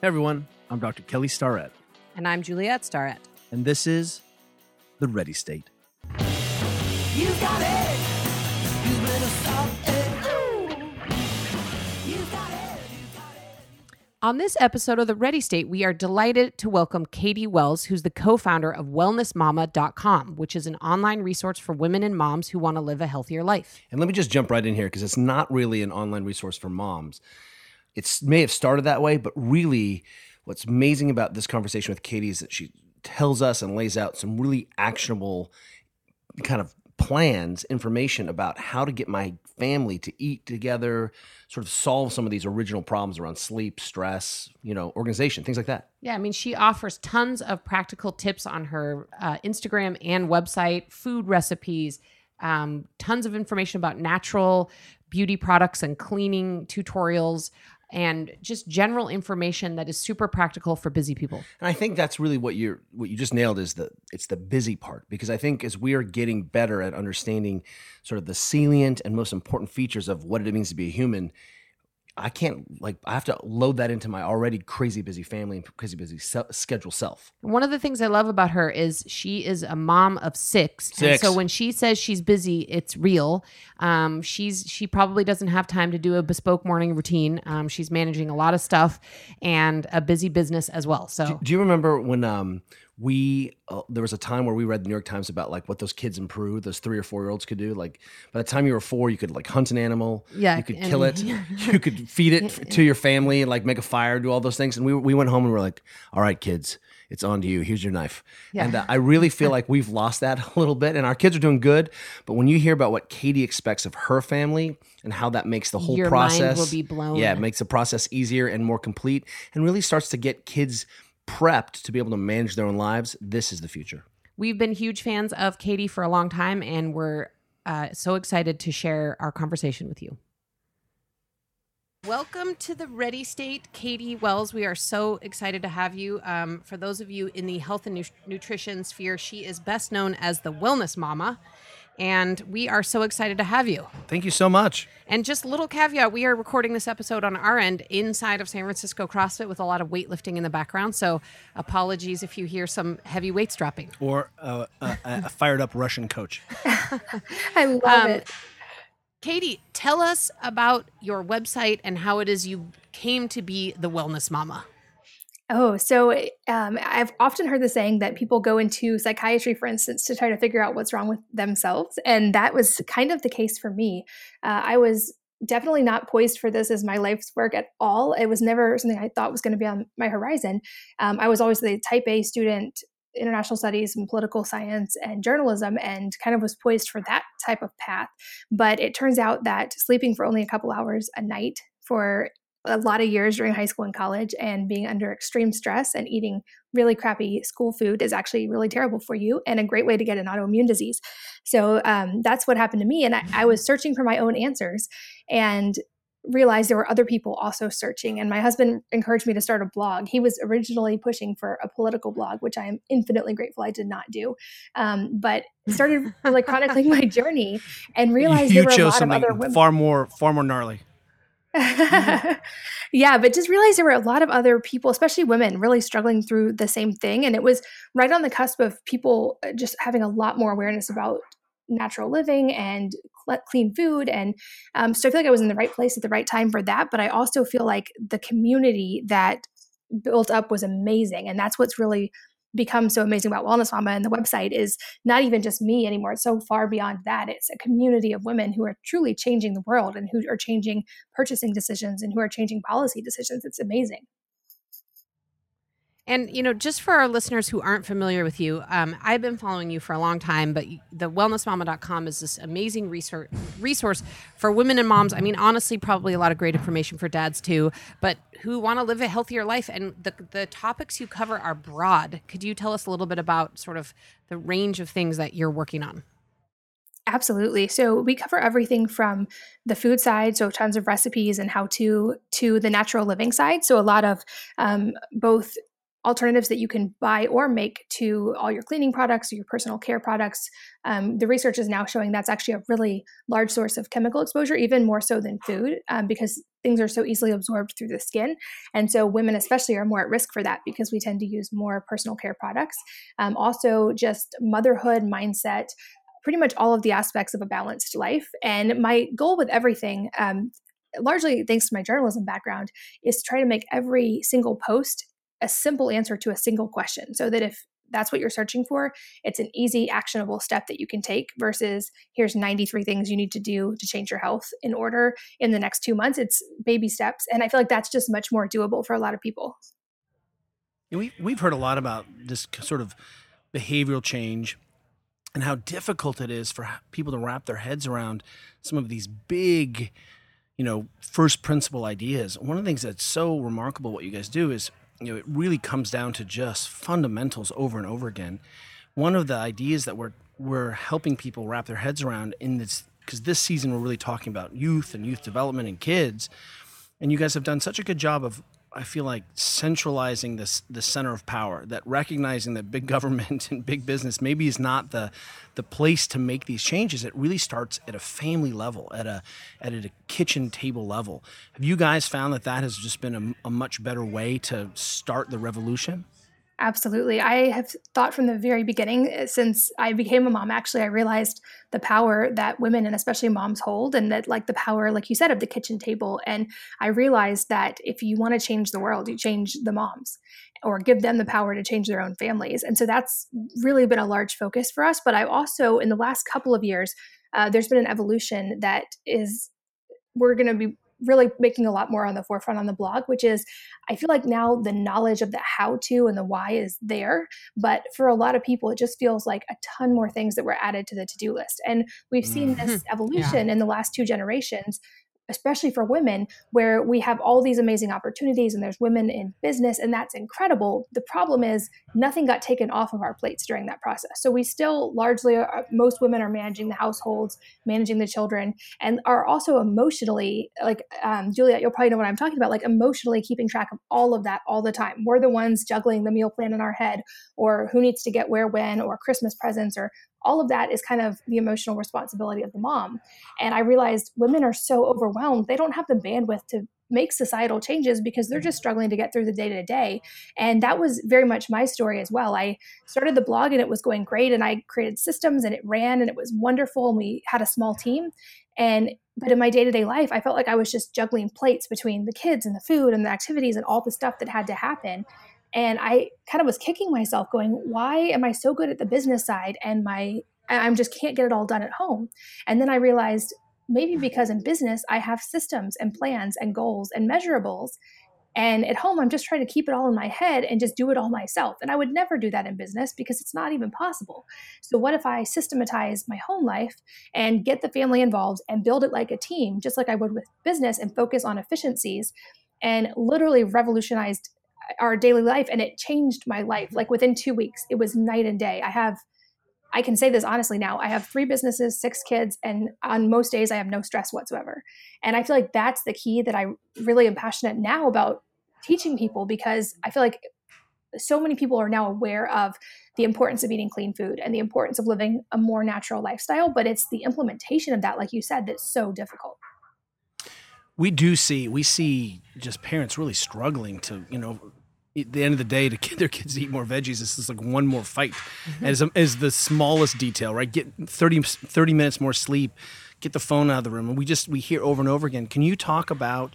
Hey everyone, I'm Dr. Kelly Starrett, And I'm Juliet Starrett. and this is The Ready State. You got it. You better stop it. Ooh. You got it. On this episode of The Ready State, we are delighted to welcome Katie Wells, who's the co founder of WellnessMama.com, which is an online resource for women and moms who want to live a healthier life. And let me just jump right in here because it's not really an online resource for moms. It may have started that way, but really, what's amazing about this conversation with Katie is that she tells us and lays out some really actionable kind of plans, information about how to get my family to eat together, sort of solve some of these original problems around sleep, stress, you know, organization, things like that. Yeah, I mean, she offers tons of practical tips on her uh, Instagram and website, food recipes, um, tons of information about natural beauty products and cleaning tutorials, and just general information that is super practical for busy people. And I think that's really what you're what you just nailed is the it's the busy part because I think as we are getting better at understanding sort of the salient and most important features of what it means to be a human, I can't like I have to load that into my already crazy busy family and crazy busy se- schedule self. One of the things I love about her is she is a mom of six. Six. so when she says she's busy, it's real. Um, she's she probably doesn't have time to do a bespoke morning routine. Um, she's managing a lot of stuff and a busy business as well. So Do you remember when um we uh, there was a time where we read the New York Times about like what those kids in Peru, those three or four year olds could do. Like by the time you were four, you could like hunt an animal, Yeah, you could and- kill it, you could feed it f- to your family, and like make a fire, do all those things. And we we went home and we are like, all right, kids, it's on to you. Here's your knife. Yeah. And uh, I really feel like we've lost that a little bit, and our kids are doing good. But when you hear about what Katie expects of her family and how that makes the whole Your mind process will be blown. Yeah, it makes the process easier and more complete, and really starts to get kids prepped to be able to manage their own lives. This is the future. we've been huge fans of Katie for a long time, and we're uh, so excited to share our conversation with you. Welcome to the Ready State, Katie Wells. We are so excited to have you. Um, for those of you in the health and nu- nutrition sphere, she is best known as the Wellness Mama. And we are so excited to have you. Thank you so much. And just a little caveat we are recording this episode on our end inside of San Francisco CrossFit with a lot of weightlifting in the background. So apologies if you hear some heavy weights dropping. or uh, a, a fired up Russian coach. I love Um, it. Katie, tell us about your website and how it is you came to be the Wellness Mama. Oh, so um, I've often heard the saying that people go into psychiatry, for instance, to try to figure out what's wrong with themselves. And that was kind of the case for me. Uh, I was definitely not poised for this as my life's work at all. It was never something I thought was going to be on my horizon. Um, I was always the type A student, international studies and political science and journalism, and kind of was poised for that type of path. But it turns out that sleeping for only a couple hours a night for a lot of years during high school and college and being under extreme stress and eating really crappy school food is actually really terrible for you and a great way to get an autoimmune disease. So um, that's what happened to me. And I, I was searching for my own answers and realized there were other people also searching. And my husband encouraged me to start a blog. He was originally pushing for a political blog, which I am infinitely grateful I did not do. Um, but started like chronicling my journey and realized you there were a lot of other women. far more far more gnarly. yeah, but just realized there were a lot of other people, especially women, really struggling through the same thing. And it was right on the cusp of people uh, just having a lot more awareness about natural living and cl- clean food. And um, so I feel like I was in the right place at the right time for that. But I also feel like the community that built up was amazing. And that's what's really become so amazing about Wellness Mama and the website is not even just me anymore. It's so far beyond that. It's a community of women who are truly changing the world and who are changing purchasing decisions and who are changing policy decisions. It's amazing. And you know, just for our listeners who aren't familiar with you, um, I've been following you for a long time, but the wellnessmama.com is this amazing resource resource for women and moms. I mean, honestly, probably a lot of great information for dads too, but who want to live a healthier life. And the the topics you cover are broad. Could you tell us a little bit about sort of the range of things that you're working on? Absolutely. So we cover everything from the food side, so tons of recipes and how to, to the natural living side. So a lot of um, both alternatives that you can buy or make to all your cleaning products or your personal care products. Um, the research is now showing that's actually a really large source of chemical exposure, even more so than food, um, because things are so easily absorbed through the skin. And so women, especially, are more at risk for that because we tend to use more personal care products. Um, also, just motherhood mindset. Pretty much all of the aspects of a balanced life. And my goal with everything, um, largely thanks to my journalism background, is to try to make every single post a simple answer to a single question so that if that's what you're searching for, it's an easy, actionable step that you can take versus here's 93 things you need to do to change your health in order in the next two months. It's baby steps. And I feel like that's just much more doable for a lot of people. We, we've heard a lot about this sort of behavioral change and how difficult it is for people to wrap their heads around some of these big, you know, first principle ideas. One of the things that's so remarkable what you guys do is you know, it really comes down to just fundamentals over and over again. One of the ideas that we're we're helping people wrap their heads around in this because this season we're really talking about youth and youth development and kids, and you guys have done such a good job of I feel like centralizing this the center of power, that recognizing that big government and big business maybe is not the the place to make these changes. It really starts at a family level, at a at a kitchen table level. Have you guys found that that has just been a, a much better way to start the revolution? Absolutely. I have thought from the very beginning, uh, since I became a mom, actually, I realized the power that women and especially moms hold, and that, like, the power, like you said, of the kitchen table. And I realized that if you want to change the world, you change the moms or give them the power to change their own families. And so that's really been a large focus for us. But I also, in the last couple of years, uh, there's been an evolution that is we're going to be really making a lot more on the forefront on the blog, which is I feel like now the knowledge of the how to and the why is there. But for a lot of people, it just feels like a ton more things that were added to the to do list. And we've seen Mm-hmm. this evolution in the last two generations especially for women, where we have all these amazing opportunities and there's women in business, and that's incredible. The problem is nothing got taken off of our plates during that process. So we still largely, are, most women are managing the households, managing the children, and are also emotionally, like um, Juliet, you'll probably know what I'm talking about, like emotionally keeping track of all of that all the time. We're the ones juggling the meal plan in our head, or who needs to get where when, or Christmas presents, or all of that is kind of the emotional responsibility of the mom. And I realized women are so overwhelmed, they don't have the bandwidth to make societal changes because they're just struggling to get through the day to day. And that was very much my story as well. I started the blog and it was going great and I created systems and it ran and it was wonderful and we had a small team. And but in my day-to-day life, I felt like I was just juggling plates between the kids and the food and the activities and all the stuff that had to happen and i kind of was kicking myself going why am i so good at the business side and my i'm just can't get it all done at home? And then i realized maybe because in business i have systems and plans and goals and measurables and at home i'm just trying to keep it all in my head and just do it all myself. And i would never do that in business because it's not even possible. So what if i systematize my home life and get the family involved and build it like a team just like i would with business and focus on efficiencies and literally revolutionized our daily life and it changed my life. Like within two weeks it was night and day. I have i can say this honestly now i have three businesses six kids and on most days i have no stress whatsoever. And i feel like that's the key that i really am passionate now about teaching people because i feel like so many people are now aware of the importance of eating clean food and the importance of living a more natural lifestyle but it's the implementation of that like you said that's so difficult we do see we see just parents really struggling to you know at the end of the day to get their kids to eat more veggies this is like one more fight. Mm-hmm. As, as the smallest detail right? Get 30, 30 minutes more sleep get the phone out of the room. And we just we hear over and over again can you talk about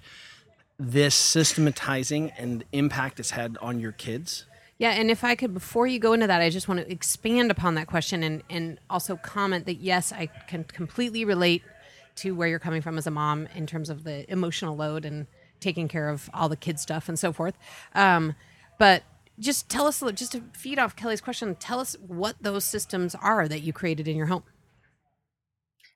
this systematizing and the impact it's had on your kids? Yeah, and if I could, before you go into that, I just want to expand upon that question and, and also comment that yes, I can completely relate to where you're coming from as a mom in terms of the emotional load and taking care of all the kid stuff and so forth. Um, but just tell us, just to feed off Kelly's question, tell us what those systems are that you created in your home.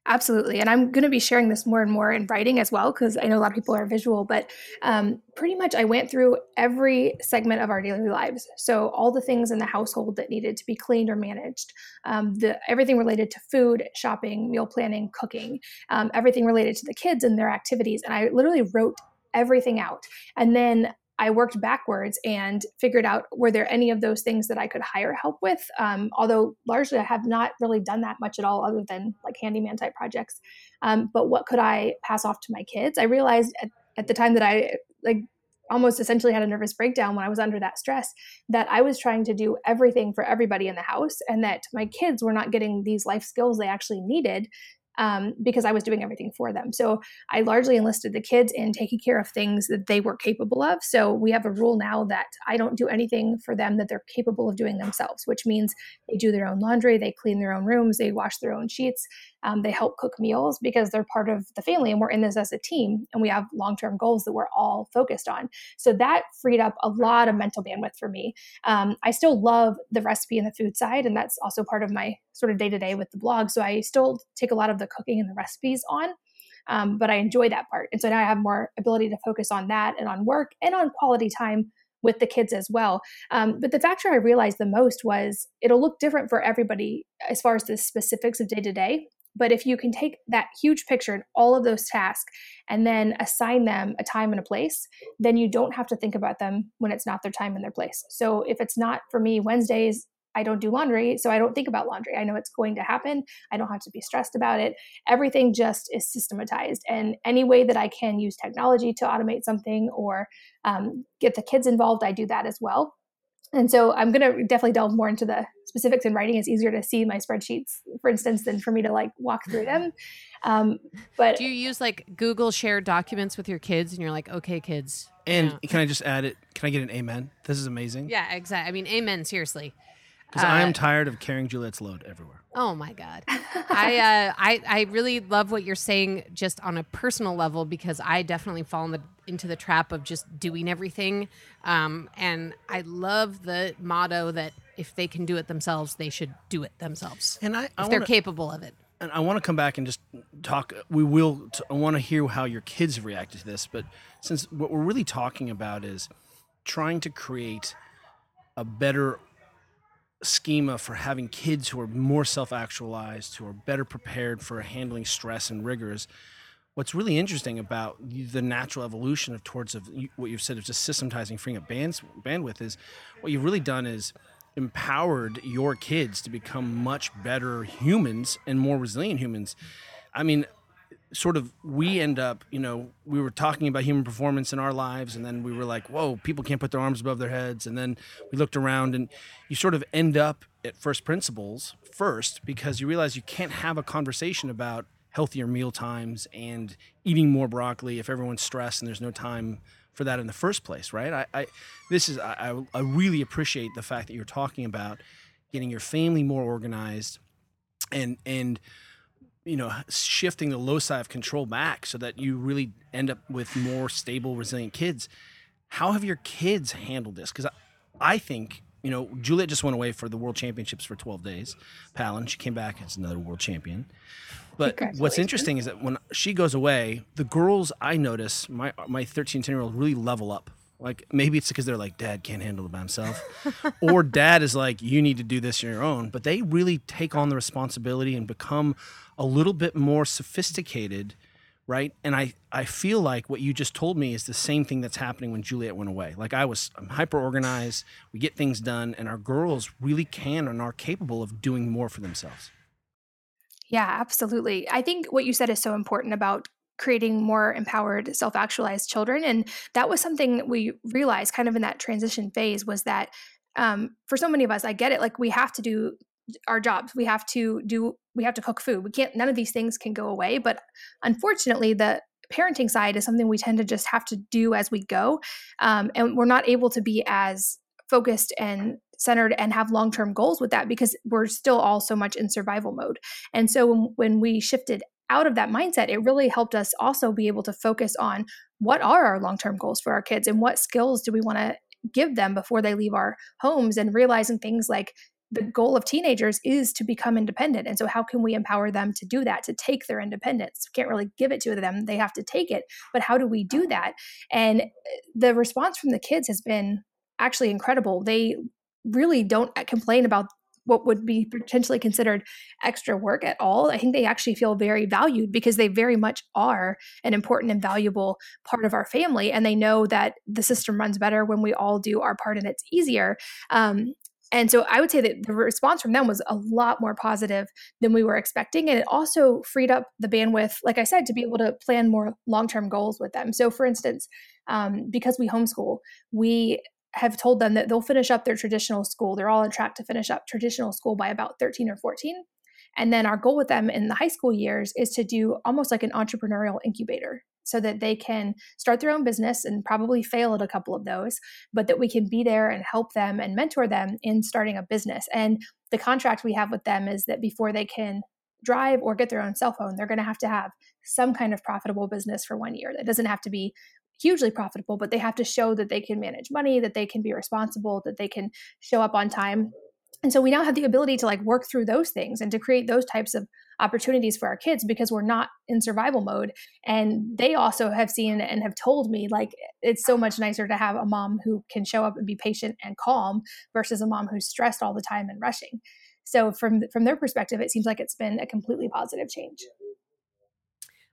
Absolutely. And I'm going to be sharing this more and more in writing as well, because I know a lot of people are visual, but um, pretty much I went through every segment of our daily lives. So all the things in the household that needed to be cleaned or managed, um, the everything related to food, shopping, meal planning, cooking, um, everything related to the kids and their activities. And I literally wrote everything out. And then I worked backwards and figured out were there any of those things that I could hire help with. Um, although largely I have not really done that much at all, other than like handyman type projects. Um, but what could I pass off to my kids? I realized at, at the time that I like almost essentially had a nervous breakdown when I was under that stress that I was trying to do everything for everybody in the house and that my kids were not getting these life skills they actually needed um, because I was doing everything for them. So I largely enlisted the kids in taking care of things that they were capable of. So we have a rule now that I don't do anything for them that they're capable of doing themselves, which means they do their own laundry, they clean their own rooms, they wash their own sheets, um, they help cook meals because they're part of the family and we're in this as a team and we have long term goals that we're all focused on. So that freed up a lot of mental bandwidth for me. Um, I still love the recipe and the food side, and that's also part of my sort of day to day with the blog. So I still take a lot of the cooking and the recipes on. Um, but I enjoy that part. And so now I have more ability to focus on that and on work and on quality time with the kids as well. Um, but the factor I realized the most was it'll look different for everybody as far as the specifics of day to day. But if you can take that huge picture and all of those tasks and then assign them a time and a place, then you don't have to think about them when it's not their time and their place. So if it's not for me Wednesdays, I don't do laundry, so I don't think about laundry. I know it's going to happen. I don't have to be stressed about it. Everything just is systematized. And any way that I can use technology to automate something or um, get the kids involved, I do that as well. And so I'm going to definitely delve more into the specifics in writing. It's easier to see my spreadsheets, for instance, than for me to like walk through them. Um, but Do you use like Google shared documents with your kids and you're like, okay, kids? And Yeah. can I just add it? Can I get an amen? This is amazing. Yeah, exactly. I mean, amen, seriously. Because I Uh, am tired of carrying Juliet's load everywhere. Oh my God. I, uh, I I really love what you're saying just on a personal level because I definitely fall in the, into the trap of just doing everything. Um, and I love the motto that if they can do it themselves, they should do it themselves. And I, I if they're wanna- capable of it. and I want to come back and just talk. We will. T- I want to hear how your kids have reacted to this. But since what we're really talking about is trying to create a better schema for having kids who are more self-actualized, who are better prepared for handling stress and rigors. What's really interesting about the natural evolution of towards of what you've said of just systematizing, freeing up bands, bandwidth is what you've really done is empowered your kids to become much better humans and more resilient humans. I mean, sort of we end up, you know, we were talking about human performance in our lives, and then we were like, whoa, people can't put their arms above their heads. And then we looked around, and you sort of end up at first principles first because you realize you can't have a conversation about healthier meal times and eating more broccoli if everyone's stressed and there's no time for that in the first place, right? I, I this is I, I really appreciate the fact that you're talking about getting your family more organized and and you know shifting the loci of control back so that you really end up with more stable resilient kids how have your kids handled this because I, I think you know juliet just went away for the world championships for 12 days. Palin she came back as another world champion. But what's interesting is that when she goes away the girls i notice my my 13 10 year old really level up. Like maybe it's because they're like dad can't handle it by himself. Or dad is like you need to do this on your own. But they really take on the responsibility and become a little bit more sophisticated right and i i feel like what you just told me is the same thing that's happening when juliet went away like i was i'm hyper organized we get things done and our girls really can and are capable of doing more for themselves Yeah, absolutely. I think what you said is so important about creating more empowered, self-actualized children, and that was something we realized kind of in that transition phase was that um, for so many of us, I get it. Like we have to do our jobs. We have to do. We have to cook food. We can't. None of these things can go away. But unfortunately, the parenting side is something we tend to just have to do as we go, um, and we're not able to be as focused and centered and have long-term goals with that because we're still all so much in survival mode. And so when, when we shifted out of that mindset, it really helped us also be able to focus on what are our long term goals for our kids and what skills do we want to give them before they leave our homes and realizing things like the goal of teenagers is to become independent. And so, how can we empower them to do that, to take their independence? We can't really give it to them, they have to take it. But how do we do that? And the response from the kids has been actually incredible. They really don't complain about what would be potentially considered extra work at all, I think they actually feel very valued because they very much are an important and valuable part of our family. And they know that the system runs better when we all do our part and it's easier. Um, and so I would say that the response from them was a lot more positive than we were expecting. And it also freed up the bandwidth, like I said, to be able to plan more long term goals with them. So, for instance, um, because we homeschool, we have told them that they'll finish up their traditional school. They're all on track to finish up traditional school by about 13 or 14. And then our goal with them in the high school years is to do almost like an entrepreneurial incubator so that they can start their own business and probably fail at a couple of those, but that we can be there and help them and mentor them in starting a business. And the contract we have with them is that before they can drive or get their own cell phone, they're going to have to have some kind of profitable business for one year. That doesn't have to be hugely profitable, but they have to show that they can manage money, that they can be responsible, that they can show up on time. And so we now have the ability to like work through those things and to create those types of opportunities for our kids because we're not in survival mode. And they also have seen and have told me like it's so much nicer to have a mom who can show up and be patient and calm versus a mom who's stressed all the time and rushing. So from from their perspective, it seems like it's been a completely positive change.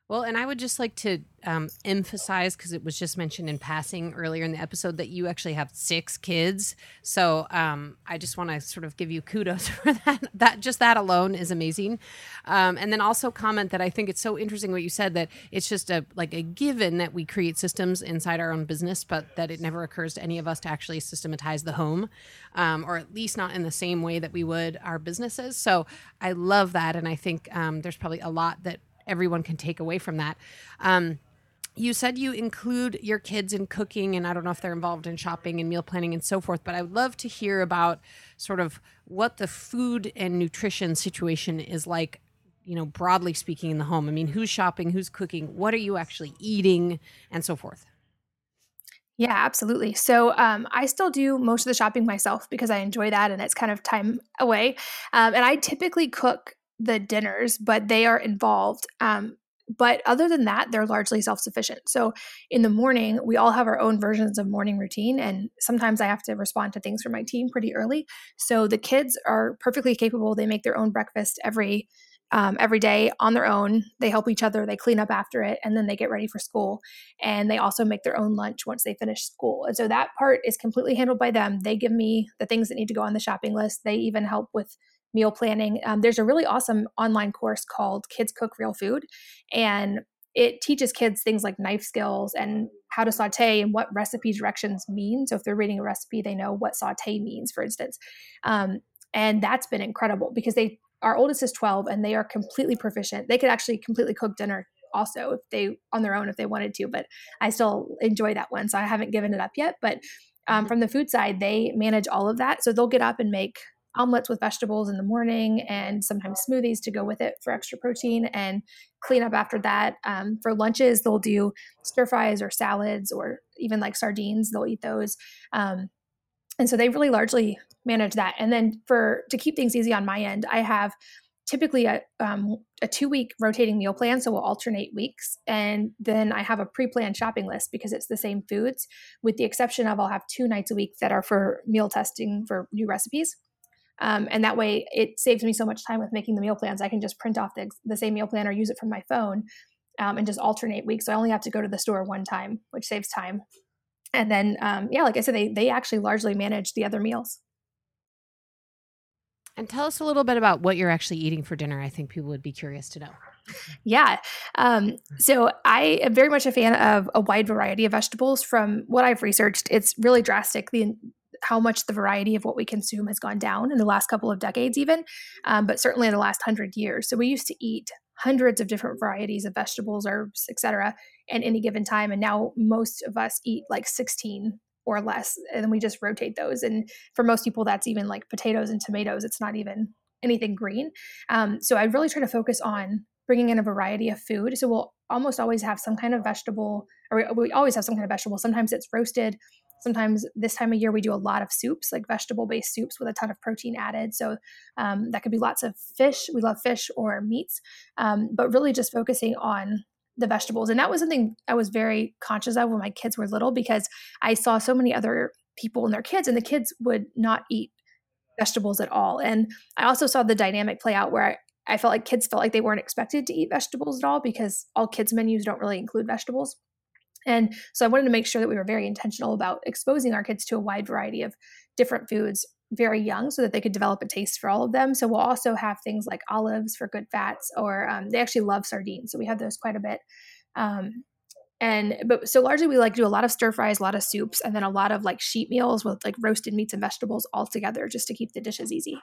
Well, and I would just like to um, emphasize because it was just mentioned in passing earlier in the episode that you actually have six kids. So um, I just want to sort of give you kudos for that. That just that alone is amazing. Um, and then also comment that I think it's so interesting what you said that it's just a like a given that we create systems inside our own business, but that it never occurs to any of us to actually systematize the home, um, or at least not in the same way that we would our businesses. So I love that, and I think um, there's probably a lot that everyone can take away from that. Um, you said you include your kids in cooking, and I don't know if they're involved in shopping and meal planning and so forth, but I would love to hear about sort of what the food and nutrition situation is like, you know, broadly speaking in the home. I mean, who's shopping, who's cooking, what are you actually eating, and so forth. Yeah, absolutely. So um, I still do most of the shopping myself because I enjoy that and it's kind of time away. Um, and I typically cook the dinners, but they are involved. Um, but other than that, they're largely self sufficient. So in the morning, we all have our own versions of morning routine. And sometimes I have to respond to things from my team pretty early. So the kids are perfectly capable. They make their own breakfast every. Um, every day on their own. They help each other, they clean up after it, and then they get ready for school. And they also make their own lunch once they finish school. And so that part is completely handled by them. They give me the things that need to go on the shopping list. They even help with meal planning. Um, there's a really awesome online course called Kids Cook Real Food, and it teaches kids things like knife skills and how to saute and what recipe directions mean. So if they're reading a recipe, they know what saute means, for instance. Um, and that's been incredible because they our oldest is 12 and they are completely proficient. They could actually completely cook dinner also if they on their own if they wanted to, but I still enjoy that one, so I haven't given it up yet. But um, from the food side, they manage all of that. So they'll get up and make omelets with vegetables in the morning and sometimes smoothies to go with it for extra protein and clean up after that. Um, for lunches, they'll do stir fries or salads or even like sardines. They'll eat those. Um, and so they really largely manage that. And then for to keep things easy on my end, I have typically a, um, a two week rotating meal plan. So we'll alternate weeks. And then I have a pre planned shopping list because it's the same foods, with the exception of I'll have two nights a week that are for meal testing for new recipes. Um, and that way it saves me so much time with making the meal plans. I can just print off the, the same meal plan or use it from my phone um, and just alternate weeks. So I only have to go to the store one time, which saves time. And then, um, yeah, like I said, they, they actually largely manage the other meals. And tell us a little bit about what you're actually eating for dinner. I think people would be curious to know. Yeah. Um, so I am very much a fan of a wide variety of vegetables. From what I've researched, it's really drastic. The how much the variety of what we consume has gone down in the last couple of decades, even, um, but certainly in the last hundred years. So we used to eat hundreds of different varieties of vegetables, herbs, etc., at any given time, and now most of us eat like 16 or less, and then we just rotate those. And for most people, that's even like potatoes and tomatoes. It's not even anything green. Um, so I really try to focus on bringing in a variety of food. So we'll almost always have some kind of vegetable, or we always have some kind of vegetable. Sometimes it's roasted, Sometimes this time of year we do a lot of soups, like vegetable based soups with a ton of protein added. So um, that could be lots of fish. We love fish or meats, um, but really just focusing on the vegetables. And that was something I was very conscious of when my kids were little because I saw so many other people and their kids, and the kids would not eat vegetables at all. And I also saw the dynamic play out where I, I felt like kids felt like they weren't expected to eat vegetables at all because all kids' menus don't really include vegetables. And so I wanted to make sure that we were very intentional about exposing our kids to a wide variety of different foods very young so that they could develop a taste for all of them. So we'll also have things like olives for good fats, or um, they actually love sardines. So we have those quite a bit. Um, and but so largely we like do a lot of stir fries, a lot of soups, and then a lot of like sheet meals with like roasted meats and vegetables all together just to keep the dishes easy.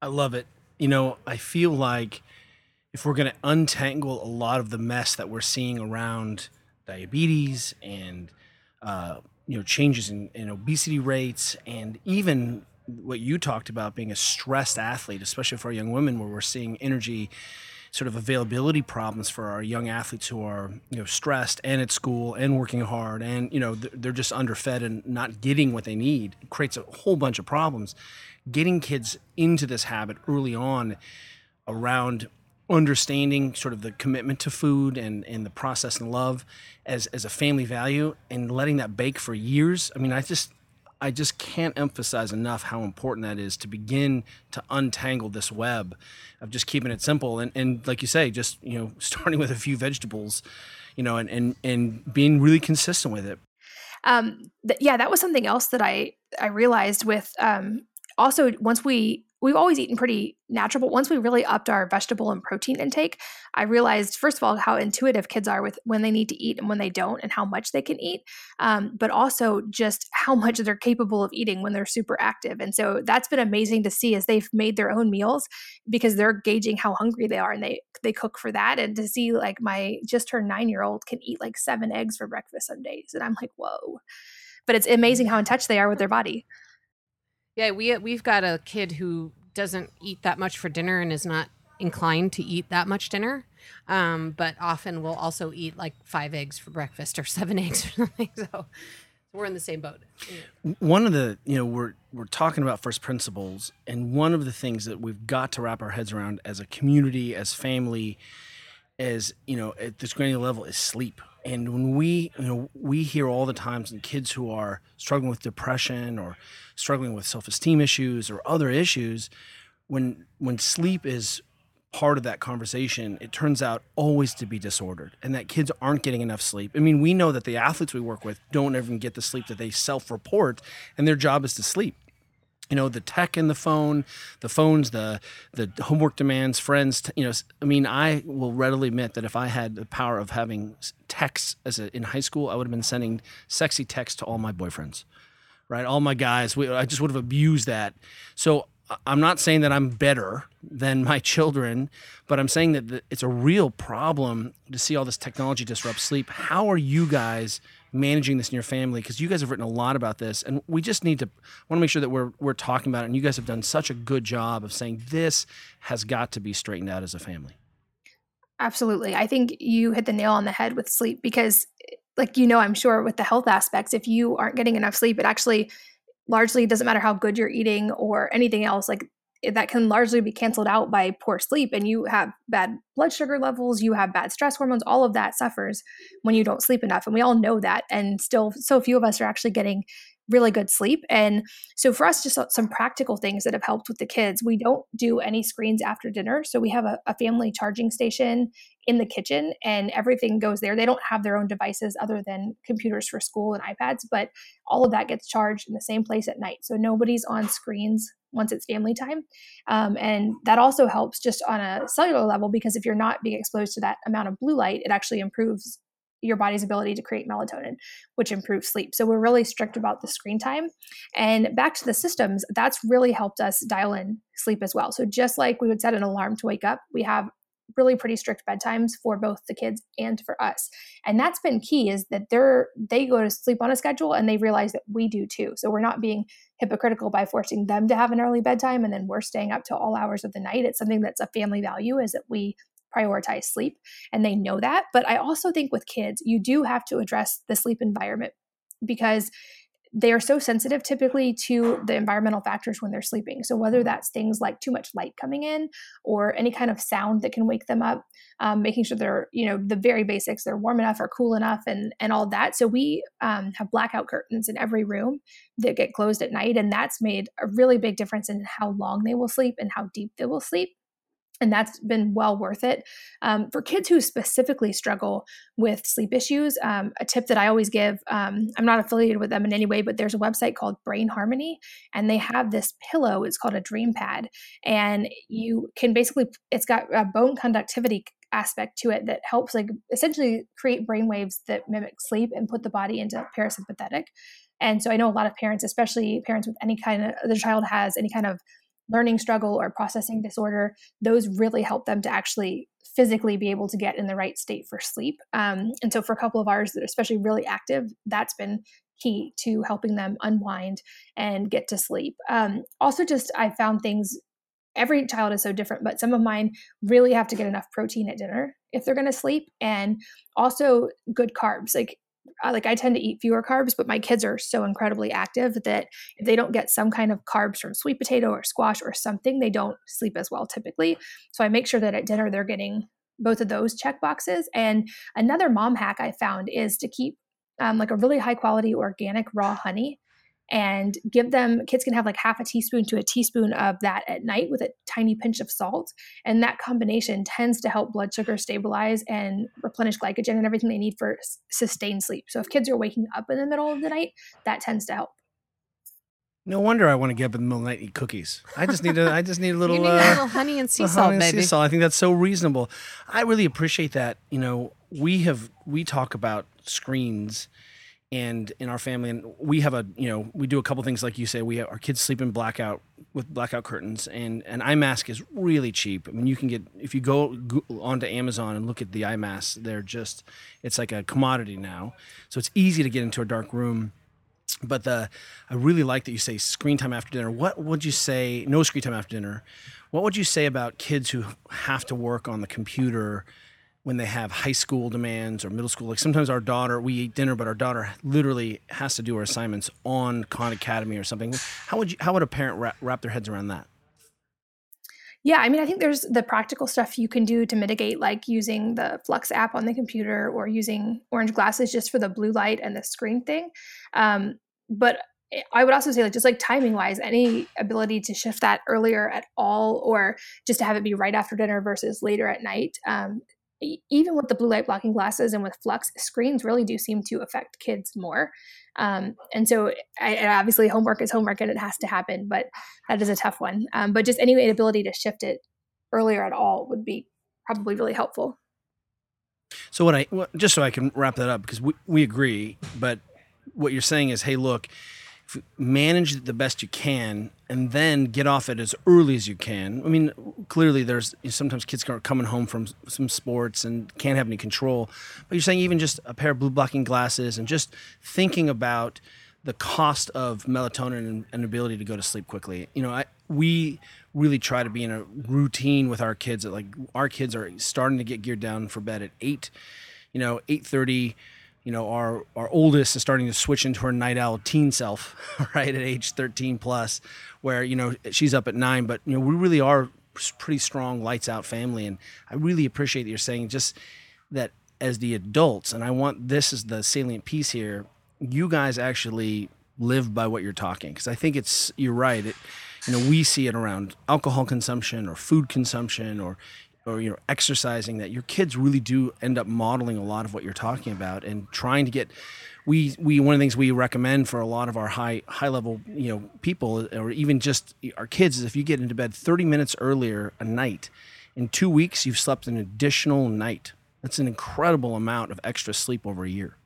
I love it. You know, I feel like if we're going to untangle a lot of the mess that we're seeing around diabetes and uh, you know changes in, in obesity rates and even what you talked about being a stressed athlete, especially for young women, where we're seeing energy sort of availability problems for our young athletes who are you know stressed and at school and working hard and you know they're just underfed and not getting what they need it creates a whole bunch of problems. Getting kids into this habit early on around understanding sort of the commitment to food and, and the process and love as, as a family value and letting that bake for years. I mean, I just I just can't emphasize enough how important that is to begin to untangle this web of just keeping it simple and, and like you say, just you know, starting with a few vegetables, you know, and and, and being really consistent with it. Um, th- yeah, that was something else that I I realized with um, also once we we've always eaten pretty natural, but once we really upped our vegetable and protein intake, I realized first of all how intuitive kids are with when they need to eat and when they don't, and how much they can eat, um, but also just how much they're capable of eating when they're super active. And so that's been amazing to see as they've made their own meals because they're gauging how hungry they are and they they cook for that. And to see like my just her nine year old can eat like seven eggs for breakfast some days, and I'm like, whoa. But it's amazing how in touch they are with their body. Yeah, we we've got a kid who doesn't eat that much for dinner and is not inclined to eat that much dinner, um, but often will also eat like five eggs for breakfast or seven eggs or something. So we're in the same boat. One of the you know we're we're talking about first principles, and one of the things that we've got to wrap our heads around as a community, as family, as you know at this granular level is sleep. And when we, you know, we hear all the times in kids who are struggling with depression or struggling with self-esteem issues or other issues, when when sleep is part of that conversation, it turns out always to be disordered and that kids aren't getting enough sleep. I mean, we know that the athletes we work with don't even get the sleep that they self-report and their job is to sleep you know the tech in the phone the phones the the homework demands friends t- you know i mean i will readily admit that if i had the power of having texts as a, in high school i would have been sending sexy texts to all my boyfriends right? All my guys we, i just would have abused that. So i'm not saying that i'm better than my children but i'm saying that it's a real problem to see all this technology disrupt sleep. How are you guys managing this in your family because you guys have written a lot about this and we just need to want to make sure that we're we're talking about it and you guys have done such a good job of saying this has got to be straightened out as a family Absolutely. I think you hit the nail on the head with sleep because, like, you know, I'm sure with the health aspects, if you aren't getting enough sleep, it actually largely doesn't matter how good you're eating or anything else. Like, that can largely be canceled out by poor sleep and you have bad blood sugar levels you have bad stress hormones all of that suffers when you don't sleep enough and we all know that and still so few of us are actually getting really good sleep. And so for us just some practical things that have helped with the kids we don't do any screens after dinner. So we have a, a family charging station in the kitchen and everything goes there. They don't have their own devices other than computers for school and ipads but all of that gets charged in the same place at night. So nobody's on screens once it's family time. Um, and that also helps just on a cellular level because if you're not being exposed to that amount of blue light, it actually improves your body's ability to create melatonin, which improves sleep. So we're really strict about the screen time. And back to the systems, that's really helped us dial in sleep as well. So just like we would set an alarm to wake up, we have really pretty strict bedtimes for both the kids and for us and that's been key is that they're they go to sleep on a schedule and they realize that we do too so we're not being hypocritical by forcing them to have an early bedtime and then we're staying up till all hours of the night it's something that's a family value is that we prioritize sleep and they know that but i also think with kids you do have to address the sleep environment because they are so sensitive typically to the environmental factors when they're sleeping. So whether that's things like too much light coming in or any kind of sound that can wake them up, um, making sure they're you know the very basics, they're warm enough or cool enough, and and all that. So we um, have blackout curtains in every room that get closed at night, and that's made a really big difference in how long they will sleep and how deep they will sleep and that's been well worth it. Um, for kids who specifically struggle with sleep issues um, a tip that i always give um, i'm not affiliated with them in any way but there's a website called brain harmony and they have this pillow it's called a dream pad and you can basically it's got a bone conductivity aspect to it that helps like essentially create brain waves that mimic sleep and put the body into parasympathetic. And so i know a lot of parents especially parents with any kind of the child has any kind of learning struggle or processing disorder, those really help them to actually physically be able to get in the right state for sleep. Um, and so, for a couple of ours that are especially really active, that's been key to helping them unwind and get to sleep. Um, also, just I found things. Every child is so different, but some of mine really have to get enough protein at dinner if they're going to sleep, and also good carbs. Like like I tend to eat fewer carbs, but my kids are so incredibly active that if they don't get some kind of carbs from sweet potato or squash or something, they don't sleep as well typically. So I make sure that at dinner they're getting both of those check boxes. And another mom hack I found is to keep um, like a really high quality organic raw honey and give them kids can have like half a teaspoon to a teaspoon of that at night with a tiny pinch of salt and that combination tends to help blood sugar stabilize and replenish glycogen and everything they need for sustained sleep so if kids are waking up in the middle of the night that tends to help no wonder I want to get up in the middle of the night and eat cookies. I just need a, I just need a little, you need uh, a little honey and sea salt, honey baby. sea salt. I think that's so reasonable. I really appreciate that. You know, we have we talk about screens and in our family and we have a you know we do a couple things like you say we have, our kids sleep in blackout with blackout curtains and an eye mask is really cheap. I mean you can get if you go, onto amazon and look at the eye masks they're just it's like a commodity now. So it's easy to get into a dark room. But the i really like that you say screen time after dinner. What would you say no screen time after dinner what would you say about kids who have to work on the computer when they have high school demands or middle school. Like sometimes our daughter, we eat dinner, but our daughter literally has to do her assignments on Khan Academy or something. How would you, how would a parent wrap, wrap their heads around that? Yeah, I mean, I think there's the practical stuff you can do to mitigate, like using the Flux app on the computer or using orange glasses just for the blue light and the screen thing. Um, but I would also say, like, just like timing wise, any ability to shift that earlier at all, or just to have it be right after dinner versus later at night, um, even with the blue light blocking glasses and with flux screens really do seem to affect kids more. Um, and so I, and obviously homework is homework and it has to happen but that is a tough one. Um, but just any ability to shift it earlier at all would be probably really helpful. So what i just so i can wrap that up because we, we agree but what you're saying is hey look manage it the best you can and then get off it as early as you can. I mean, clearly there's sometimes kids are coming home from some sports and can't have any control. But you're saying even just a pair of blue blocking glasses and just thinking about the cost of melatonin and, and ability to go to sleep quickly. You know, I, we really try to be in a routine with our kids. That like our kids are starting to get geared down for bed at eight. You know, eight thirty you know, our our oldest is starting to switch into her night owl teen self, right at age 13 plus, where you know she's up at nine. But you know, we really are pretty strong lights out family, and I really appreciate that you're saying just that as the adults, and I want this is the salient piece here. You guys actually live by what you're talking because I think it's you're right. It, you know, we see it around alcohol consumption or food consumption or or you know exercising that your kids really do end up modeling a lot of what you're talking about and trying to get we we one of the things we recommend for a lot of our high high level you know people or even just our kids is if you get into bed 30 minutes earlier a night in 2 weeks you've slept an additional night that's an incredible amount of extra sleep over a year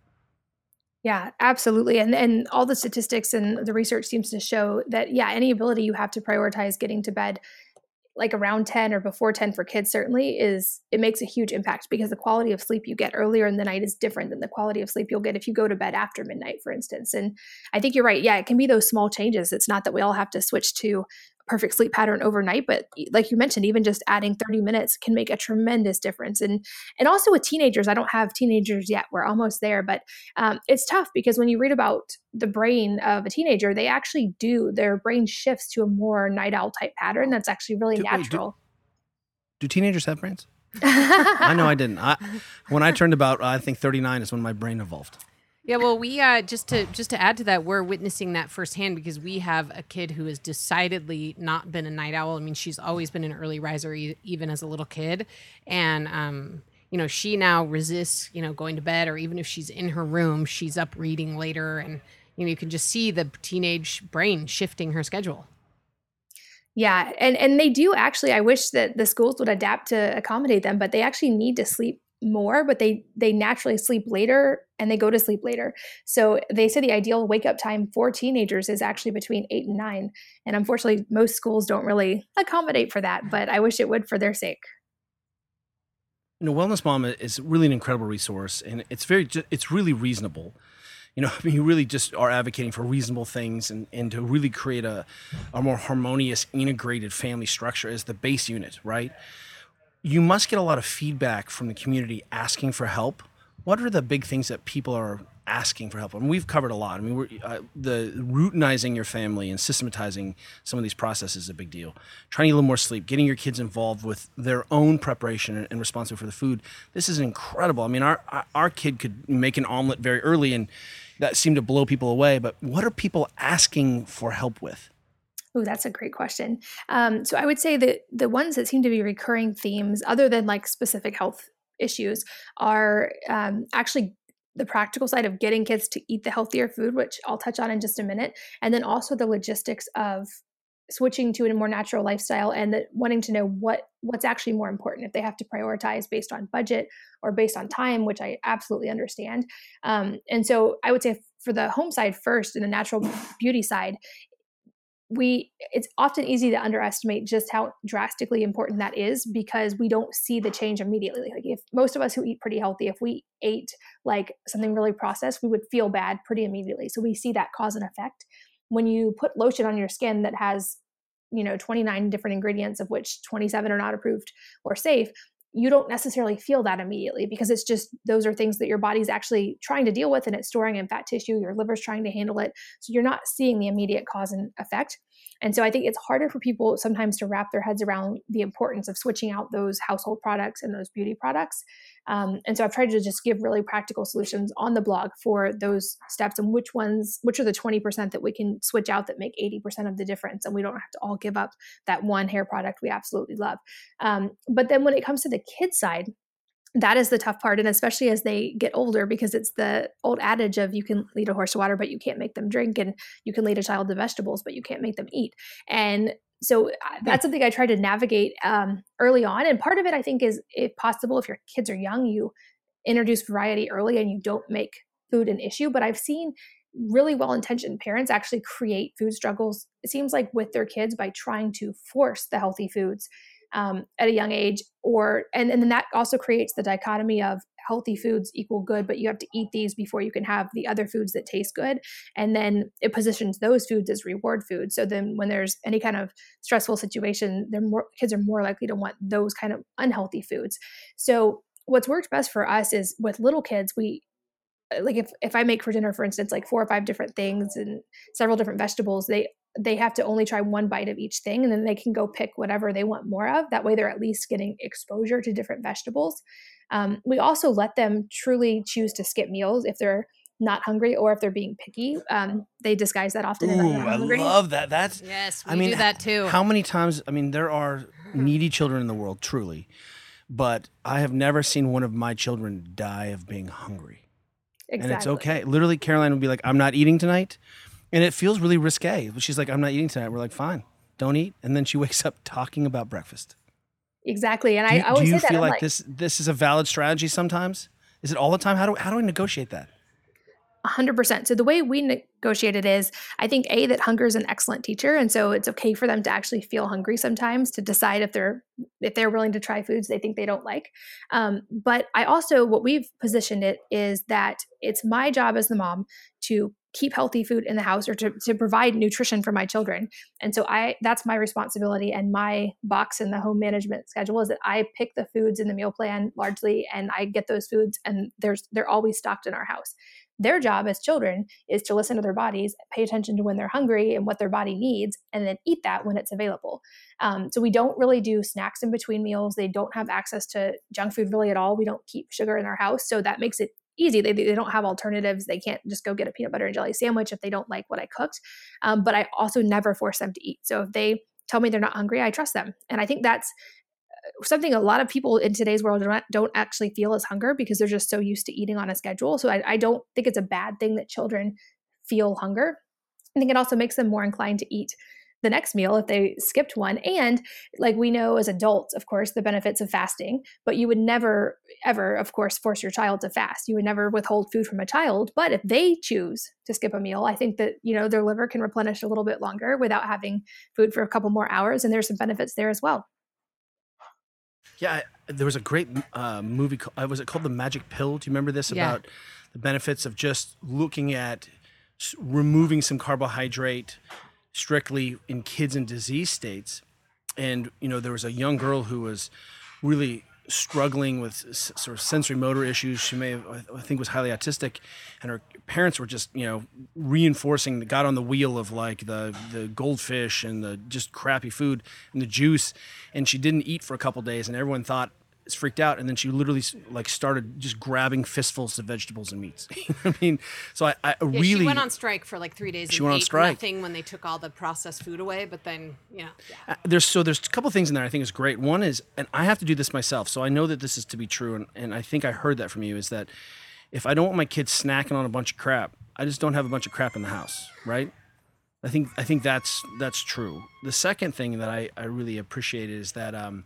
yeah, absolutely. And and all the statistics and the research seems to show that yeah, any ability you have to prioritize getting to bed like around 10 or before 10 for kids certainly is it makes a huge impact because the quality of sleep you get earlier in the night is different than the quality of sleep you'll get if you go to bed after midnight for instance. And i think you're right. Yeah it can be those small changes. It's not that we all have to switch to perfect sleep pattern overnight but like you mentioned even just adding 30 minutes can make a tremendous difference and and also with teenagers i don't have teenagers yet we're almost there but um, it's tough because when you read about the brain of a teenager they actually do their brain shifts to a more night owl type pattern that's actually really Do- wait, do- natural Do teenagers have brains? I know I didn't. I, when I turned about, I think 39 is when my brain evolved. Yeah, well, we uh, just to just to add to that, we're witnessing that firsthand because we have a kid who has decidedly not been a night owl. I mean, she's always been an early riser, e- even as a little kid, and um, you know, she now resists, you know, going to bed, or even if she's in her room, she's up reading later, and you know, you can just see the teenage brain shifting her schedule. Yeah, and and they do actually. I wish that the schools would adapt to accommodate them, but they actually need to sleep more. But they they naturally sleep later and they go to sleep later. So they say the ideal wake up time for teenagers is actually between eight and nine. And unfortunately, most schools don't really accommodate for that. But I wish it would for their sake. You know, Wellness Mama is really an incredible resource, and it's very, it's really reasonable. You know, I mean, you really just are advocating for reasonable things and, and to really create a, a more harmonious, integrated family structure as the base unit, right? You must get a lot of feedback from the community asking for help. What are the big things that people are asking for help? I mean, we've covered a lot. I mean, we're, uh, the routinizing your family and systematizing some of these processes is a big deal. Trying to get a little more sleep, getting your kids involved with their own preparation and, and responsibility for the food. This is incredible. I mean, our- our kid could make an omelet very early, and that seemed to blow people away. But what are people asking for help with? Oh, that's a great question. Um, so I would say that the ones that seem to be recurring themes, other than like specific health issues, are um, actually the practical side of getting kids to eat the healthier food, which I'll touch on in just a minute, and then also the logistics of switching to a more natural lifestyle and wanting to know what what's actually more important if they have to prioritize based on budget or based on time which i absolutely understand um, and so i would say for the home side first and the natural beauty side we it's often easy to underestimate just how drastically important that is because we don't see the change immediately. Like if most of us who eat pretty healthy if we ate like something really processed we would feel bad pretty immediately. So we see that cause and effect. When you put lotion on your skin that has you know 29 different ingredients of which 27 are not approved or safe you don't necessarily feel that immediately because it's just those are things that your body's actually trying to deal with and it's storing in fat tissue your liver's trying to handle it. So you're not seeing the immediate cause and effect and so i think it's harder for people sometimes to wrap their heads around the importance of switching out those household products and those beauty products. Um, and so i've tried to just give really practical solutions on the blog for those steps and which ones which are the 20% that we can switch out that make 80% of the difference and we don't have to all give up that one hair product we absolutely love. Um, but then when it comes to the kid side that is the tough part and especially as they get older because it's the old adage of you can lead a horse to water but you can't make them drink and you can lead a child to vegetables but you can't make them eat. And so uh, that's something i try to navigate um, early on and part of it i think is if possible if your kids are young you introduce variety early and you don't make food an issue but i've seen really well intentioned parents actually create food struggles it seems like with their kids by trying to force the healthy foods um, at a young age or and, and then that also creates the dichotomy of healthy foods equal good but you have to eat these before you can have the other foods that taste good. And then it positions those foods as reward foods. So then when there's any kind of stressful situation they're more kids are more likely to want those kind of unhealthy foods. So what's worked best for us is with little kids we like if if I make for dinner, for instance, like four or five different things and several different vegetables, they they have to only try one bite of each thing, and then they can go pick whatever they want more of. That way, they're at least getting exposure to different vegetables. Um, we also let them truly choose to skip meals if they're not hungry or if they're being picky. Um, they disguise that often. Ooh, "I'm I love that. That's Yes, we I mean, do that too. How many times? I mean, there are needy children in the world, truly, but I have never seen one of my children die of being hungry. Exactly. And it's okay. Literally, Caroline would be like, "I'm not eating tonight," and it feels really risque. But she's like, "I'm not eating tonight." We're like, "Fine, don't eat." And then she wakes up talking about breakfast. Exactly. And Do I, I always do you say feel I'm like, like this this is a valid strategy sometimes? Is it all the time? How do how do we negotiate that? 100%. So the way we negotiate it is I think A that hunger is an excellent teacher and so it's okay for them to actually feel hungry sometimes to decide if they're if they're willing to try foods they think they don't like. Um, but I also what we've positioned it is that it's my job as the mom to keep healthy food in the house or to, to provide nutrition for my children. And so I that's my responsibility and my box in the home management schedule is that I pick the foods in the meal plan largely and I get those foods and there's they're always stocked in our house. Their job as children is to listen to their bodies, pay attention to when they're hungry and what their body needs, and then eat that when it's available. Um, so we don't really do snacks in between meals. They don't have access to junk food really at all. We don't keep sugar in our house. So that makes it easy. They, they don't have alternatives. They can't just go get a peanut butter and jelly sandwich if they don't like what I cooked. Um, but I also never force them to eat. So if they tell me they're not hungry, I trust them. And I think that's something a lot of people in today's world don't, actually feel as hunger because they're just so used to eating on a schedule. So I, I don't think it's a bad thing that children feel hunger. I think it also makes them more inclined to eat the next meal if they skipped one. And like we know as adults, of course, the benefits of fasting, but you would never, ever, of course, force your child to fast. You would never withhold food from a child. But if they choose to skip a meal, I think that, you know, their liver can replenish a little bit longer without having food for a couple more hours. And there's some benefits there as well. Yeah, there was a great uh, movie. ca- Uh, was it called The Magic Pill? Do you remember this Yeah. about the benefits of just looking at removing some carbohydrate strictly in kids in disease states? And you know, there was a young girl who was really struggling with s- sort of sensory motor issues. She may have, I- think, was highly autistic, and her parents were just, you know, reinforcing, got on the wheel of like the the goldfish and the just crappy food and the juice, and she didn't eat for a couple days, and everyone thought is freaked out, and then she literally like started just grabbing fistfuls of vegetables and meats. I mean, so I, I Yeah, really she went on strike for like three days. She and went on strike. Nothing when they took all the processed food away, but then you know, yeah. Uh, there's so there's a couple things in there I think is great. One is, and I have to do this myself, so I know that this is to be true, and, and I think I heard that from you is that if I don't want my kids snacking on a bunch of crap, I just don't have a bunch of crap in the house, right? I think I think that's that's true. The second thing that I, I really appreciate is that um,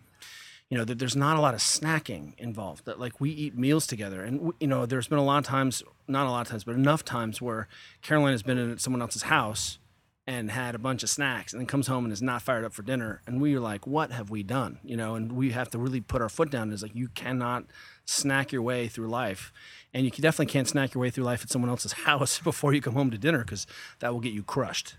you know that there's not a lot of snacking involved. That like we eat meals together, and you know there's been a lot of times, not a lot of times, but enough times where Caroline has been in someone else's house and had a bunch of snacks and then comes home and is not fired up for dinner. And we are like what have we done? You know and we have to really put our foot down is like you cannot snack your way through life. And you definitely can't snack your way through life at someone else's house before you come home to dinner because that will get you crushed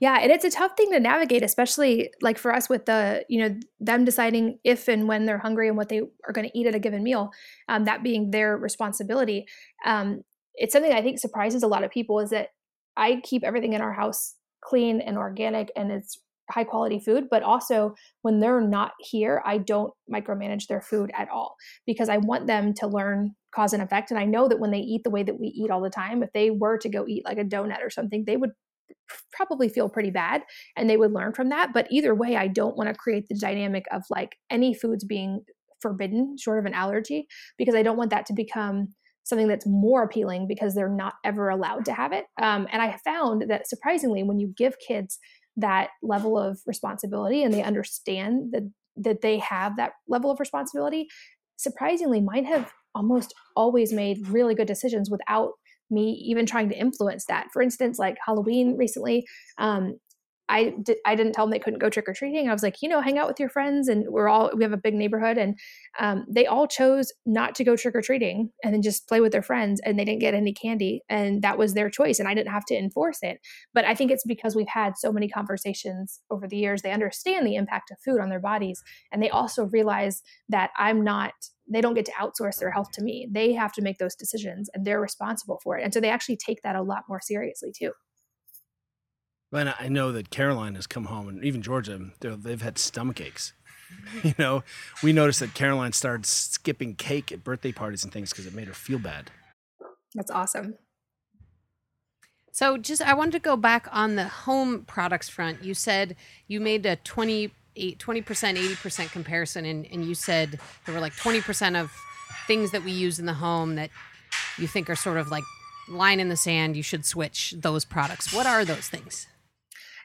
Yeah, and it's a tough thing to navigate, especially like for us with the, you know, them deciding if and when they're hungry and what they are going to eat at a given meal, um, that being their responsibility. Um, it's something I think surprises a lot of people is that I keep everything in our house clean and organic and it's high quality food, but also when they're not here, I don't micromanage their food at all because I want them to learn cause and effect. And I know that when they eat the way that we eat all the time, if they were to go eat like a donut or something, they would probably feel pretty bad and they would learn from that. But either way, I don't want to create the dynamic of like any foods being forbidden short of an allergy because I don't want that to become something that's more appealing because they're not ever allowed to have it. Um, and I found that surprisingly, when you give kids that level of responsibility and they understand that that they have that level of responsibility, surprisingly, mine have almost always made really good decisions without me even trying to influence that. For instance, like Halloween recently, um, I di- I didn't tell them they couldn't go trick or treating. I was like, you know, hang out with your friends, and we're all we have a big neighborhood, and um, they all chose not to go trick or treating and then just play with their friends, and they didn't get any candy, and that was their choice, and I didn't have to enforce it. But I think it's because we've had so many conversations over the years. They understand the impact of food on their bodies, and they also realize that I'm not they don't get to outsource their health to me. They have to make those decisions and they're responsible for it. And so they actually take that a lot more seriously too. and I know that Caroline has come home and even Georgia they're- they've had stomach aches you know we noticed that Caroline started skipping cake at birthday parties and things because it made her feel bad That's awesome. So just I wanted to go back on the home products front. You said you made a 28 20%, 80% comparison and, and you said there were like 20% of things that we use in the home that you think are sort of like line in the sand, you should switch those products. What are those things?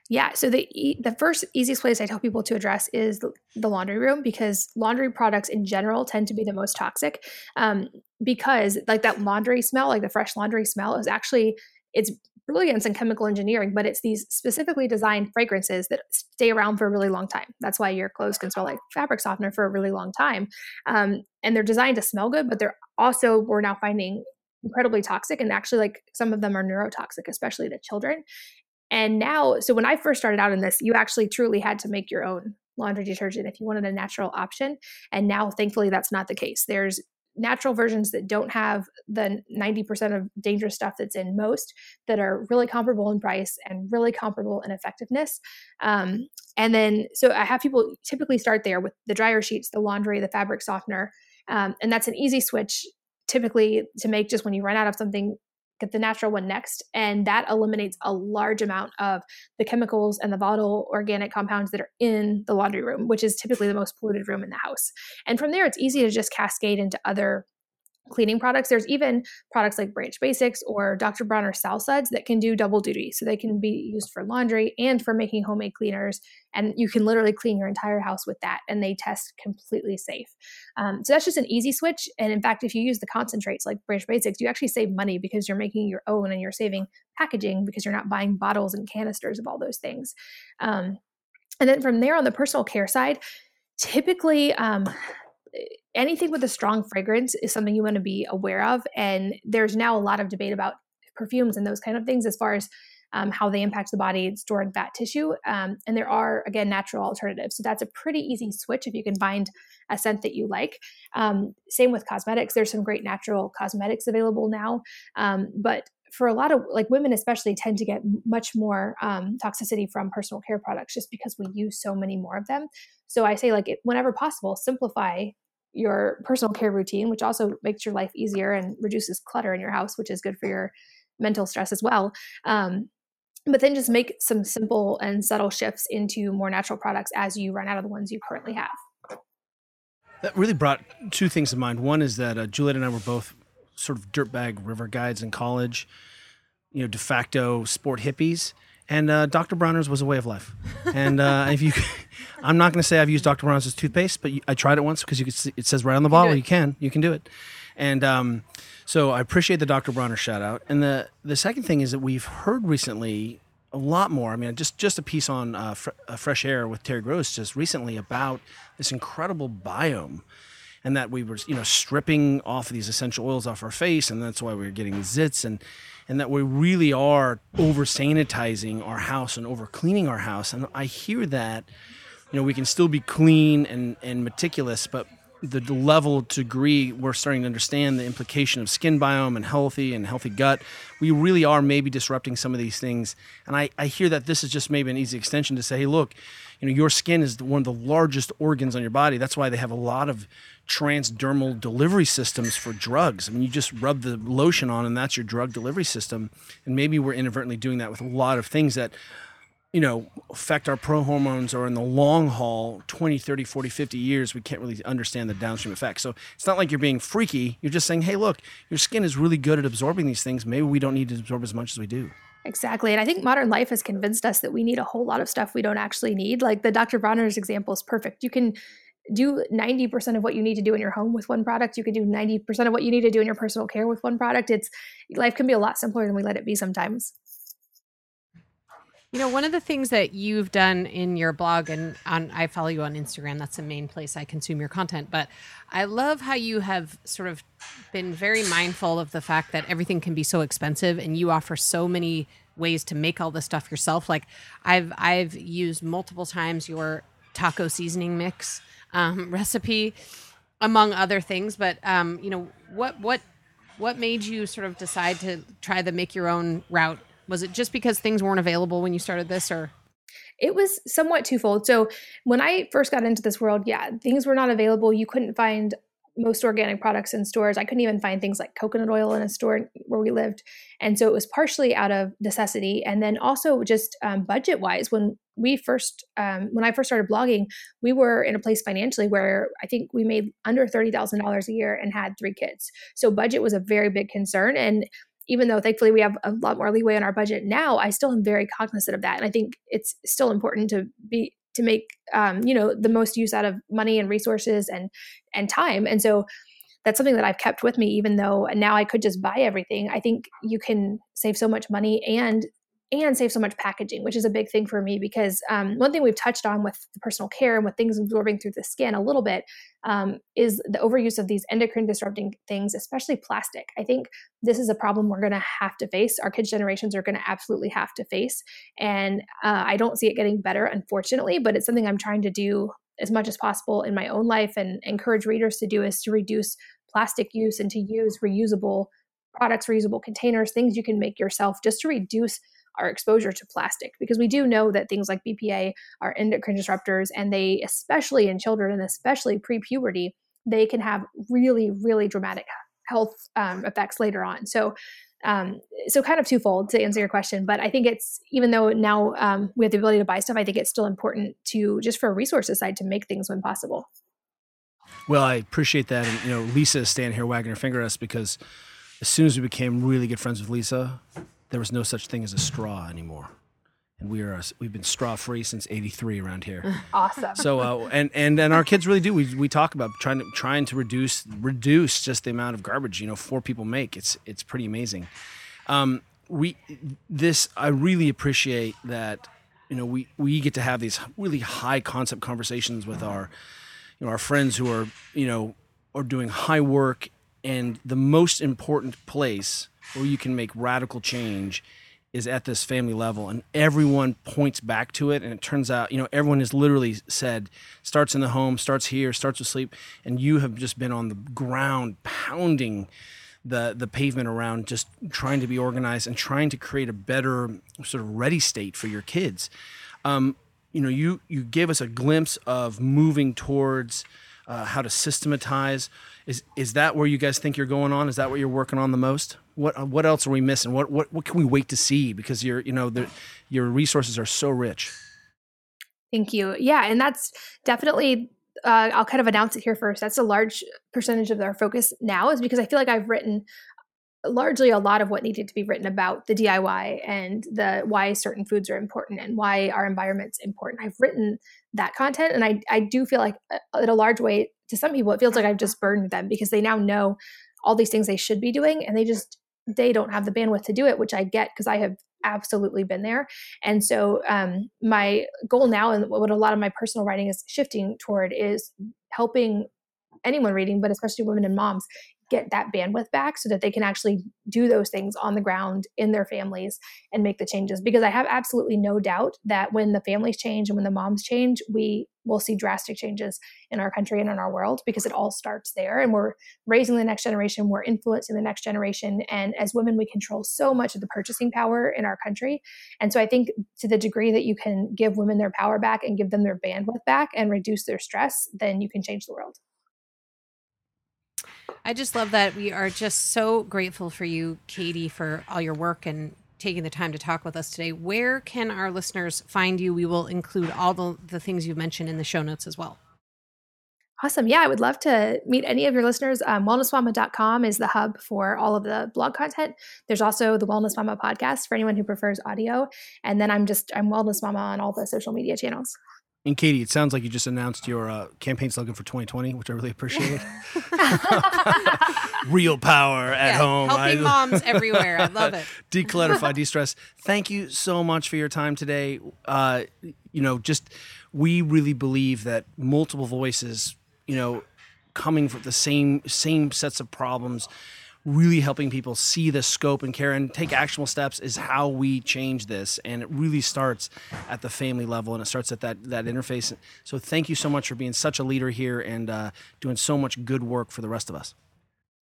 Yeah. So the the first easiest place I tell people to address is the, the laundry room because laundry products in general tend to be the most toxic. Um, because like that laundry smell, like the fresh laundry smell, is actually it's brilliance in chemical engineering, but it's these specifically designed fragrances that stay around for a really long time. That's why your clothes can smell like fabric softener for a really long time. Um, and they're designed to smell good, but they're also we're now finding incredibly toxic and actually like some of them are neurotoxic especially to children and now so when i first started out in this you actually truly had to make your own laundry detergent if you wanted a natural option and now thankfully that's not the case there's natural versions that don't have the 90% of dangerous stuff that's in most that are really comparable in price and really comparable in effectiveness. Um, and then so i have people typically start there with the dryer sheets the laundry the fabric softener um, and that's an easy switch typically to make just when you run out of something get the natural one next and that eliminates a large amount of the chemicals and the volatile organic compounds that are in the laundry room which is typically the most polluted room in the house. And from there it's easy to just cascade into other cleaning products. There's even products like Branch Basics or Dr. Bronner Sal Suds that can do double duty. So they can be used for laundry and for making homemade cleaners. And you can literally clean your entire house with that, and they test completely safe. Um, so that's just an easy switch. And in fact, if you use the concentrates like Branch Basics, you actually save money because you're making your own and you're saving packaging because you're not buying bottles and canisters of all those things. Um, and then from there on the personal care side, typically um, anything with a strong fragrance is something you want to be aware of. And there's now a lot of debate about perfumes and those kind of things as far as um, how they impact the body, and stored fat tissue. Um, and there are, again, natural alternatives. So that's a pretty easy switch if you can find a scent that you like. Um, same with cosmetics. There's some great natural cosmetics available now. Um, but for a lot of like women especially tend to get much more um, toxicity from personal care products just because we use so many more of them so i say like whenever possible simplify your personal care routine, which also makes your life easier and reduces clutter in your house, which is good for your mental stress as well. Um, but then just make some simple and subtle shifts into more natural products as you run out of the ones you currently have. That really brought two things to mind. One is that uh, Juliet and I were both sort of dirtbag river guides in college, you know, de facto sport hippies and uh, Dr. Bronner's was a way of life. And uh, if you, I'm not going to say I've used Dr. Bronner's toothpaste, but I tried it once because you could see, it says right on the bottle you can you can do it. And um, so I appreciate the Dr. Bronner shout out. And the the second thing is that we've heard recently a lot more. I mean, just just a piece on uh, fr- uh, Fresh Air with Terry Gross just recently about this incredible biome. And that we were, you know, stripping off these essential oils off our face, and that's why we were getting zits. And and that we really are over sanitizing our house and over cleaning our house. And I hear that, you know, we can still be clean and, and meticulous, but the, level degree we're starting to understand the implication of skin biome and healthy and healthy gut. We really are maybe disrupting some of these things. And I, I hear that this is just maybe an easy extension to say hey look you know your skin is one of the largest organs on your body. That's why they have a lot of transdermal delivery systems for drugs. I mean you just rub the lotion on and that's your drug delivery system. And maybe we're inadvertently doing that with a lot of things that you know affect our pro hormones or in the long haul 20 30 40 50 years we can't really understand the downstream effects so it's not like you're being freaky you're just saying hey look your skin is really good at absorbing these things maybe we don't need to absorb as much as we do Exactly. And I think modern life has convinced us that we need a whole lot of stuff we don't actually need. Like the Dr. Bronner's example is perfect. You can do 90% of what you need to do in your home with one product. You can do 90% of what you need to do in your personal care with one product. It's life can be a lot simpler than we let it be sometimes. You know, one of the things that you've done in your blog, and on, I follow you on Instagram, that's the main place I consume your content. But I love how you have sort of been very mindful of the fact that everything can be so expensive, and you offer so many ways to make all this stuff yourself. Like I've I've used multiple times your taco seasoning mix um, recipe, among other things. But um, you know, what what what made you sort of decide to try the make your own route was it just because things weren't available when you started this or? It was somewhat twofold. So when I first got into this world, yeah, things were not available. You couldn't find most organic products in stores. I couldn't even find things like coconut oil in a store where we lived. And so it was partially out of necessity. And then also just um, budget wise, when we first, um, when I first started blogging, we were in a place financially where I think we made under $30,000 a year and had three kids. So budget was a very big concern. And even though thankfully we have a lot more leeway on our budget now, I still am very cognizant of that. And I think it's still important to be to make um, you know the most use out of money and resources and and time. And so that's something that I've kept with me, even though now I could just buy everything. I think you can save so much money and and save so much packaging, which is a big thing for me because um, one thing we've touched on with personal care and with things absorbing through the skin a little bit um, is the overuse of these endocrine disrupting things, especially plastic. I think this is a problem we're going to have to face. Our kids' generations are going to absolutely have to face. And uh, I don't see it getting better, unfortunately, but it's something I'm trying to do as much as possible in my own life and encourage readers to do is to reduce plastic use and to use reusable products, reusable containers, things you can make yourself just to reduce our exposure to plastic because we do know that things like BPA are endocrine disruptors and they especially in children and especially pre-puberty they can have really really dramatic health um, effects later on so um, so kind of twofold to answer your question but i think it's even though now um, we have the ability to buy stuff i think it's still important to just for a resources side to make things when possible Well, I appreciate that. And, you know, Lisa is standing here wagging her finger at us because as soon as we became really good friends with Lisa, there was no such thing as a straw anymore. And we are, we've been straw free since 83 around here. awesome So, uh, and, and, and our kids really do. We, we talk about trying to, trying to reduce, reduce just the amount of garbage, you know, four people make. It's, it's pretty amazing. Um, we, this, I really appreciate that, you know, we, we get to have these really high concept conversations with our, you know our friends who are you know are doing high work and the most important place where you can make radical change is at this family level and everyone points back to it and it turns out you know everyone has literally said starts in the home starts here starts with sleep and you have just been on the ground pounding the the pavement around just trying to be organized and trying to create a better sort of ready state for your kids. Um, you know you you gave us a glimpse of moving towards uh, how to systematize is is that where you guys think you're going on is that what you're working on the most what uh, what else are we missing what what, what can we wait to see because you're you know the, your resources are so rich Thank you. Yeah, and that's definitely. Uh, I'll kind of announce it here first. That's a large percentage of our focus now, is because I feel like I've written largely a lot of what needed to be written about the DIY and the why certain foods are important and why our environment's important. I've written that content, and I I do feel like uh, in a large way to some people it feels like I've just burdened them because they now know all these things they should be doing, and they just they don't have the bandwidth to do it, which I get because I have absolutely been there. And so um, my goal now and what a lot of my personal writing is shifting toward is helping anyone reading, but especially women and moms, get that bandwidth back so that they can actually do those things on the ground in their families and make the changes. Because I have absolutely no doubt that when the families change and when the moms change, we will see drastic changes in our country and in our world because it all starts there. And we're raising the next generation, we're influencing the next generation. And as women, we control so much of the purchasing power in our country. And so I think to the degree that you can give women their power back and give them their bandwidth back and reduce their stress, then you can change the world. I just love that we are just so grateful for you, Katie, for all your work and taking the time to talk with us today. Where can our listeners find you? We will include all the, the things you've mentioned in the show notes as well. Awesome. Yeah, I would love to meet any of your listeners. Um, wellnessmama.com is the hub for all of the blog content. There's also the Wellness Mama podcast for anyone who prefers audio. And then I'm just, I'm Wellness Mama on all the social media channels. And katie it sounds like you just announced your uh, campaign slogan for 2020 which i really appreciate real power at Yeah, home helping I- moms everywhere. I love it. declutterify de-stress thank you so much for your time today uh, you know just we really believe that multiple voices you know coming from the same same sets of problems really helping people see the scope and care and take actionable steps is how we change this and it really starts at the family level and it starts at that that interface so thank you so much for being such a leader here and uh, doing so much good work for the rest of us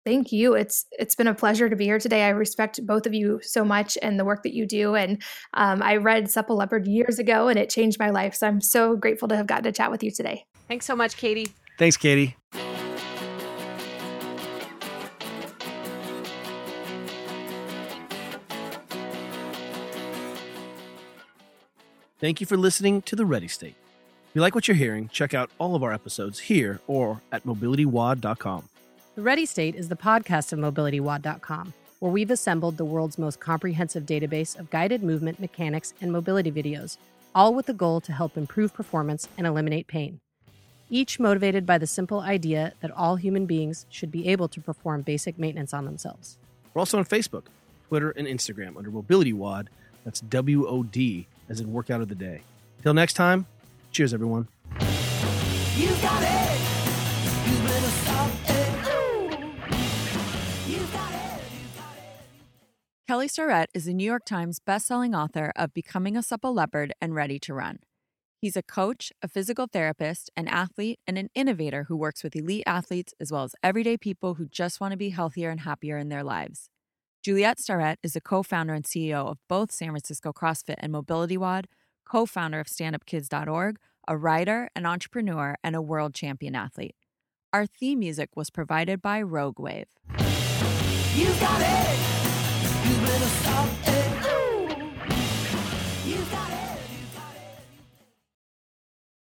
Thank you. It's it's been a pleasure to be here today. I respect both of you so much and the work that you do. And um, I read Supple Leopard years ago, and it changed my life. So I'm so grateful to have gotten to chat with you today. Thanks so much, Katie. thanks katie Thank you for listening to The Ready State. If you like what you're hearing, check out all of our episodes here or at mobilitywod.com. The Ready State is the podcast of MobilityWOD.com, where we've assembled the world's most comprehensive database of guided movement mechanics and mobility videos, all with the goal to help improve performance and eliminate pain. Each motivated by the simple idea that all human beings should be able to perform basic maintenance on themselves. We're also on Facebook, Twitter, and Instagram under Mobility WOD, That's W O D, as in workout of the day. Till next time, cheers, everyone. You got it. You better stop it. You got it. Kelly Starrett is a New York Times bestselling author of Becoming a Supple Leopard and Ready to Run. He's a coach, a physical therapist, an athlete, and an innovator who works with elite athletes as well as everyday people who just want to be healthier and happier in their lives. Juliet Starrett is a co founder and CEO of both San Francisco CrossFit and Mobility WOD, co founder of StandUpKids.org, a writer, an entrepreneur, and a world champion athlete. Our theme music was provided by Rogue Wave.